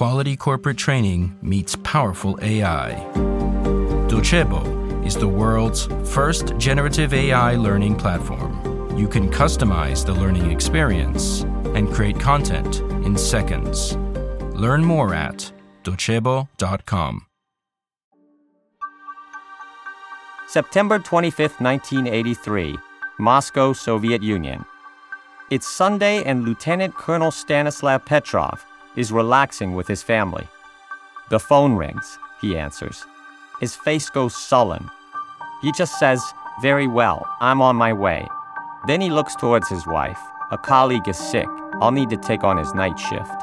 quality corporate training meets powerful AI. Docebo is the world's first generative AI learning platform. You can customize the learning experience and create content in seconds. Learn more at docebo.com. September 25, 1983, Moscow, Soviet Union. It's Sunday, and Lieutenant Colonel Stanislav Petrov is relaxing with his family. The phone rings. He answers. His face goes sullen. He just says, Very well, I'm on my way. Then he looks towards his wife. A colleague is sick. I'll need to take on his night shift.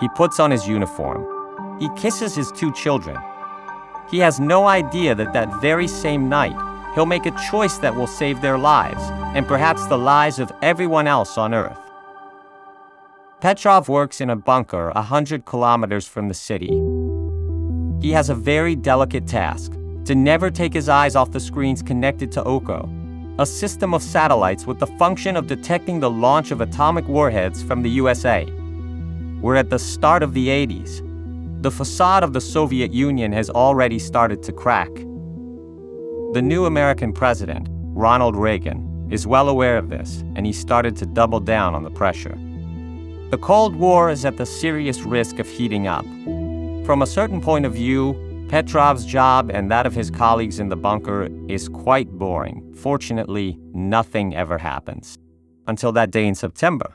He puts on his uniform. He kisses his two children. He has no idea that that very same night, he'll make a choice that will save their lives, and perhaps the lives of everyone else on Earth. Petrov works in a bunker a hundred kilometers from the city. He has a very delicate task to never take his eyes off the screens connected to OKO, a system of satellites with the function of detecting the launch of atomic warheads from the USA. We're at the start of the 80s. The facade of the Soviet Union has already started to crack. The new American president, Ronald Reagan, is well aware of this, and he started to double down on the pressure. The Cold War is at the serious risk of heating up. From a certain point of view, Petrov's job and that of his colleagues in the bunker is quite boring. Fortunately, nothing ever happens. Until that day in September.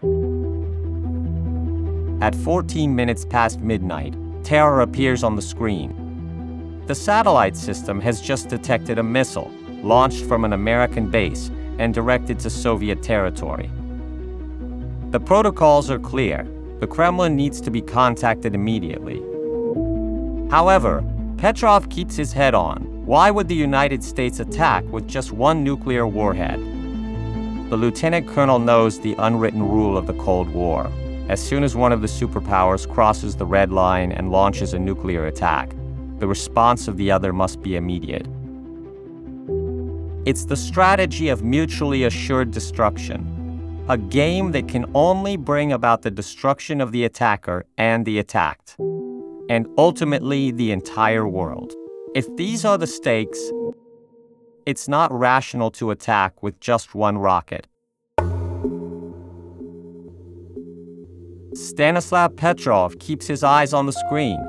At 14 minutes past midnight, terror appears on the screen. The satellite system has just detected a missile launched from an American base and directed to Soviet territory. The protocols are clear. The Kremlin needs to be contacted immediately. However, Petrov keeps his head on. Why would the United States attack with just one nuclear warhead? The lieutenant colonel knows the unwritten rule of the Cold War. As soon as one of the superpowers crosses the red line and launches a nuclear attack, the response of the other must be immediate. It's the strategy of mutually assured destruction a game that can only bring about the destruction of the attacker and the attacked, and ultimately the entire world. If these are the stakes, it's not rational to attack with just one rocket. Stanislav Petrov keeps his eyes on the screen,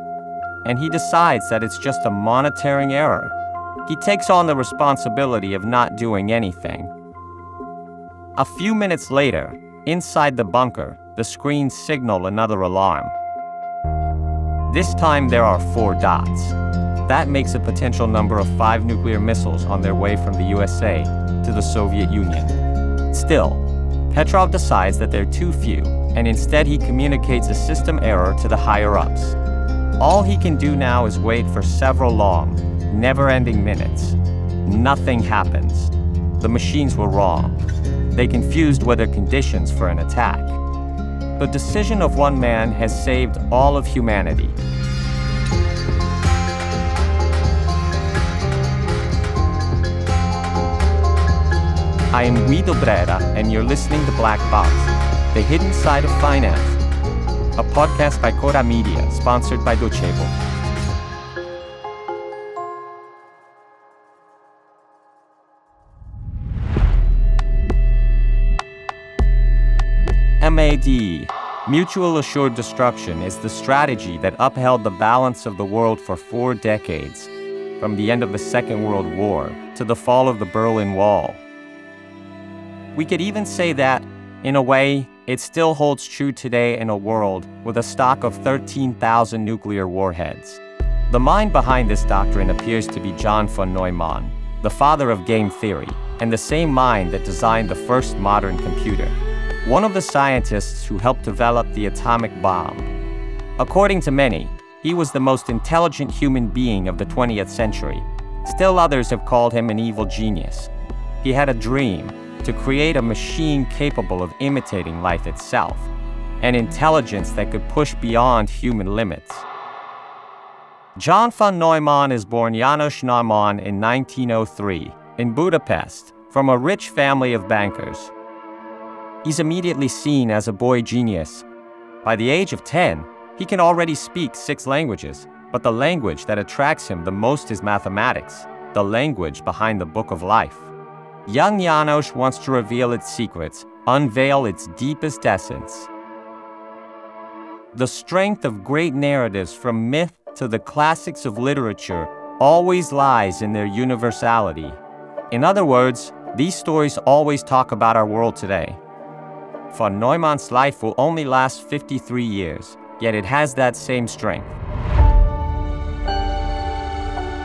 and he decides that it's just a monitoring error. He takes on the responsibility of not doing anything a few minutes later, inside the bunker, the screens signal another alarm. This time there are four dots. That makes a potential number of five nuclear missiles on their way from the USA to the Soviet Union. Still, Petrov decides that they're too few, and instead he communicates a system error to the higher ups. All he can do now is wait for several long, never ending minutes. Nothing happens. The machines were wrong. They confused weather conditions for an attack. The decision of one man has saved all of humanity. I am Guido Brera, and you're listening to Black Box, The Hidden Side of Finance, a podcast by Chora Media, sponsored by Docebo. MAD, Mutual Assured Destruction, is the strategy that upheld the balance of the world for four decades, from the end of the Second World War to the fall of the Berlin Wall. We could even say that, in a way, it still holds true today in a world with a stock of 13,000 nuclear warheads. The mind behind this doctrine appears to be John von Neumann, the father of game theory, and the same mind that designed the first modern computer one of the scientists who helped develop the atomic bomb. According to many, he was the most intelligent human being of the 20th century. Still others have called him an evil genius. He had a dream to create a machine capable of imitating life itself, an intelligence that could push beyond human limits. John von Neumann is born Janos Neumann in 1903 in Budapest from a rich family of bankers. He's immediately seen as a boy genius. By the age of 10, He can already speak six languages, but the language that attracts him the most is mathematics, the language behind the book of life. Young Janos wants to reveal its secrets, unveil its deepest essence. The strength of great narratives from myth to the classics of literature always lies in their universality. In other words, these stories always talk about our world today. Von Neumann's life will only last 53 years, yet it has that same strength.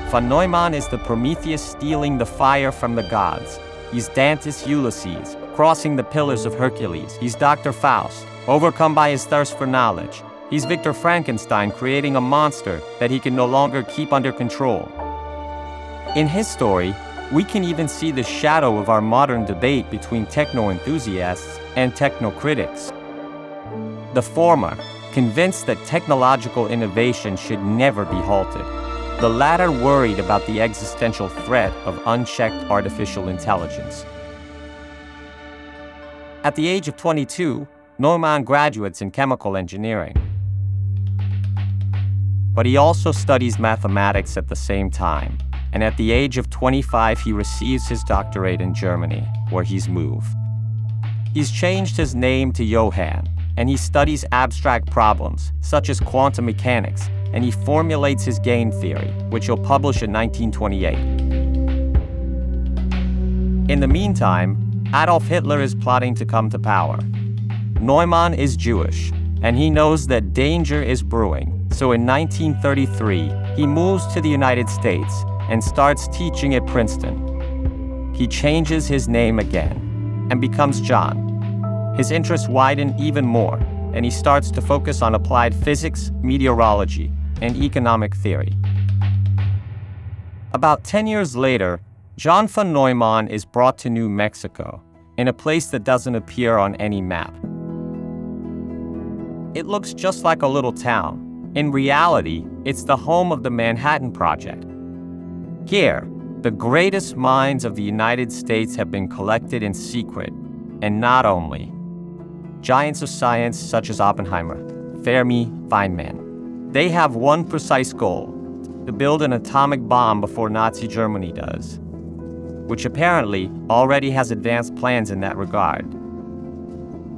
Von Neumann is the Prometheus stealing the fire from the gods. He's Dante's Ulysses, crossing the pillars of Hercules. He's Dr. Faust, overcome by his thirst for knowledge. He's Victor Frankenstein creating a monster that he can no longer keep under control. In his story, we can even see the shadow of our modern debate between techno enthusiasts and techno critics. The former, convinced that technological innovation should never be halted. The latter worried about the existential threat of unchecked artificial intelligence. At the age of 22, Neumann graduates in chemical engineering. But he also studies mathematics at the same time and at the age of 25, he receives his doctorate in Germany, where he's moved. He's changed his name to Johann, and he studies abstract problems, such as quantum mechanics, and he formulates his game theory, which he'll publish in 1928. In the meantime, Adolf Hitler is plotting to come to power. Neumann is Jewish, and he knows that danger is brewing, so in 1933, he moves to the United States and starts teaching at Princeton. He changes his name again and becomes John. His interests widen even more, and he starts to focus on applied physics, meteorology, and economic theory. About 10 years later, John von Neumann is brought to New Mexico, in a place that doesn't appear on any map. It looks just like a little town. In reality, it's the home of the Manhattan Project, here, the greatest minds of the United States have been collected in secret, and not only. Giants of science such as Oppenheimer, Fermi, Feynman. They have one precise goal to build an atomic bomb before Nazi Germany does, which apparently already has advanced plans in that regard.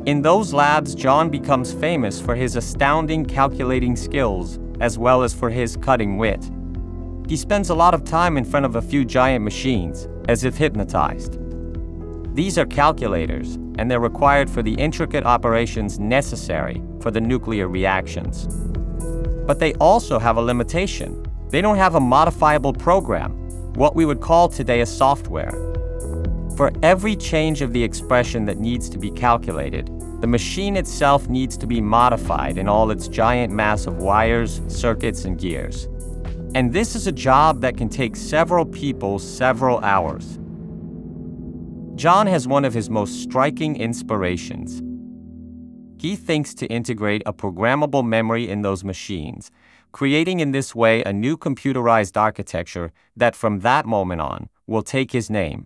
In those labs, John becomes famous for his astounding calculating skills as well as for his cutting wit. He spends a lot of time in front of a few giant machines, as if hypnotized. These are calculators, and they're required for the intricate operations necessary for the nuclear reactions. But they also have a limitation. They don't have a modifiable program, what we would call today a software. For every change of the expression that needs to be calculated, the machine itself needs to be modified in all its giant mass of wires, circuits, and gears. And this is a job that can take several people several hours. John has one of his most striking inspirations. He thinks to integrate a programmable memory in those machines, creating in this way a new computerized architecture that from that moment on will take his name.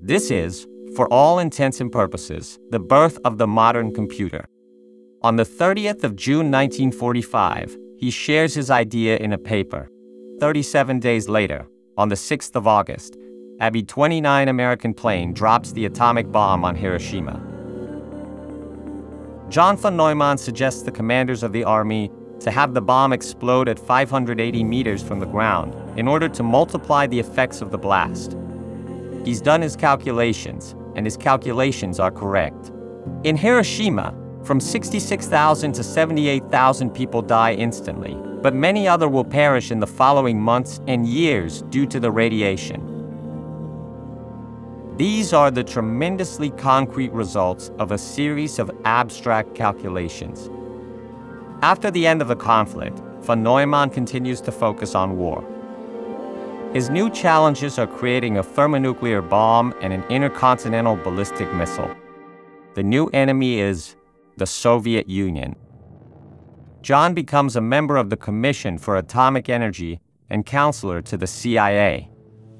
This is, for all intents and purposes, the birth of the modern computer. On the 30th of June 1945, he shares his idea in a paper. 37 days later, on the 6th of August, a B 29 American plane drops the atomic bomb on Hiroshima. John von Neumann suggests the commanders of the army to have the bomb explode at 580 meters from the ground in order to multiply the effects of the blast. He's done his calculations, and his calculations are correct. In Hiroshima, from 66,000 to 78,000 people die instantly, but many other will perish in the following months and years due to the radiation. These are the tremendously concrete results of a series of abstract calculations. After the end of the conflict, von Neumann continues to focus on war. His new challenges are creating a thermonuclear bomb and an intercontinental ballistic missile. The new enemy is the Soviet Union. John becomes a member of the Commission for Atomic Energy and counselor to the CIA.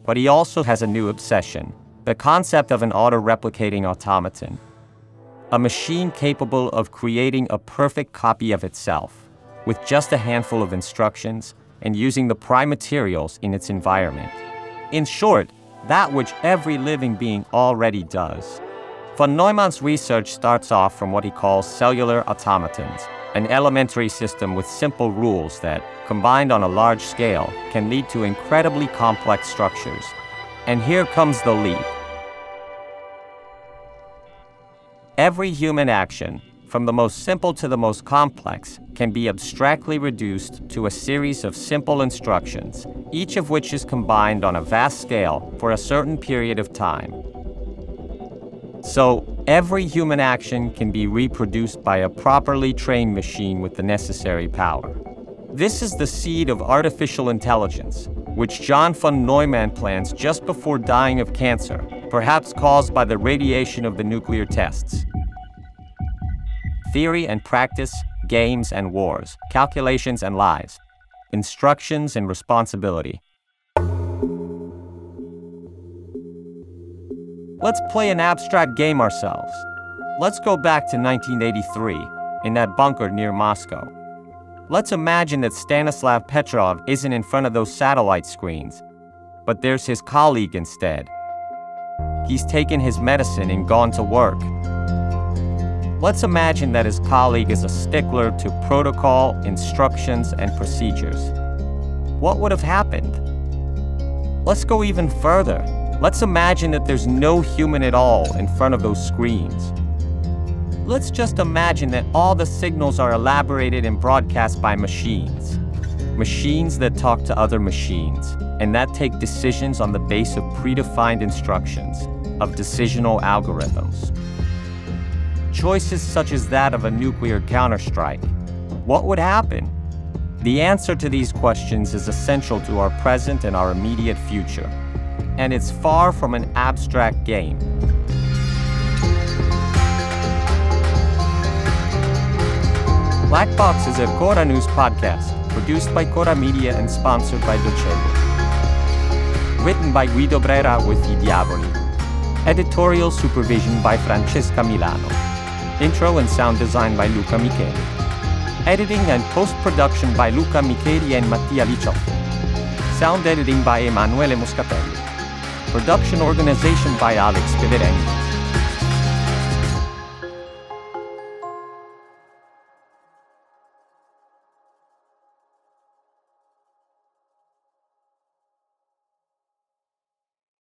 But he also has a new obsession the concept of an auto replicating automaton. a machine capable of creating a perfect copy of itself, with just a handful of instructions and using the prime materials in its environment. In short, that which every living being already does. Von Neumann's research starts off from what he calls cellular automatons, an elementary system with simple rules that, combined on a large scale, can lead to incredibly complex structures. And here comes the leap. Every human action, from the most simple to the most complex, can be abstractly reduced to a series of simple instructions, each of which is combined on a vast scale for a certain period of time. So, every human action can be reproduced by a properly trained machine with the necessary power. This is the seed of artificial intelligence, which John von Neumann plans just before dying of cancer, perhaps caused by the radiation of the nuclear tests. Theory and practice, games and wars, calculations and lies, instructions and responsibility. Let's play an abstract game ourselves. Let's go back to 1983, in that bunker near Moscow. Let's imagine that Stanislav Petrov isn't in front of those satellite screens, but there's his colleague instead. He's taken his medicine and gone to work. Let's imagine that his colleague is a stickler to protocol, instructions, and procedures. What would have happened? Let's go even further. Let's imagine that there's no human at all in front of those screens. Let's just imagine that all the signals are elaborated and broadcast by machines. Machines that talk to other machines, and that take decisions on the base of predefined instructions, of decisional algorithms. Choices such as that of a nuclear counterstrike. What would happen? The answer to these questions is essential to our present and our immediate future and it's far from an abstract game. Black Box is a Chora News podcast produced by Chora Media and sponsored by Docebo. Written by Guido Brera with I Diavoli. Editorial supervision by Francesca Milano. Intro and sound design by Luca Micheli. Editing and post-production by Luca Micheli and Mattia Licciotto. Sound editing by Emanuele Moscatelli. Production organization by Alex Piverengi.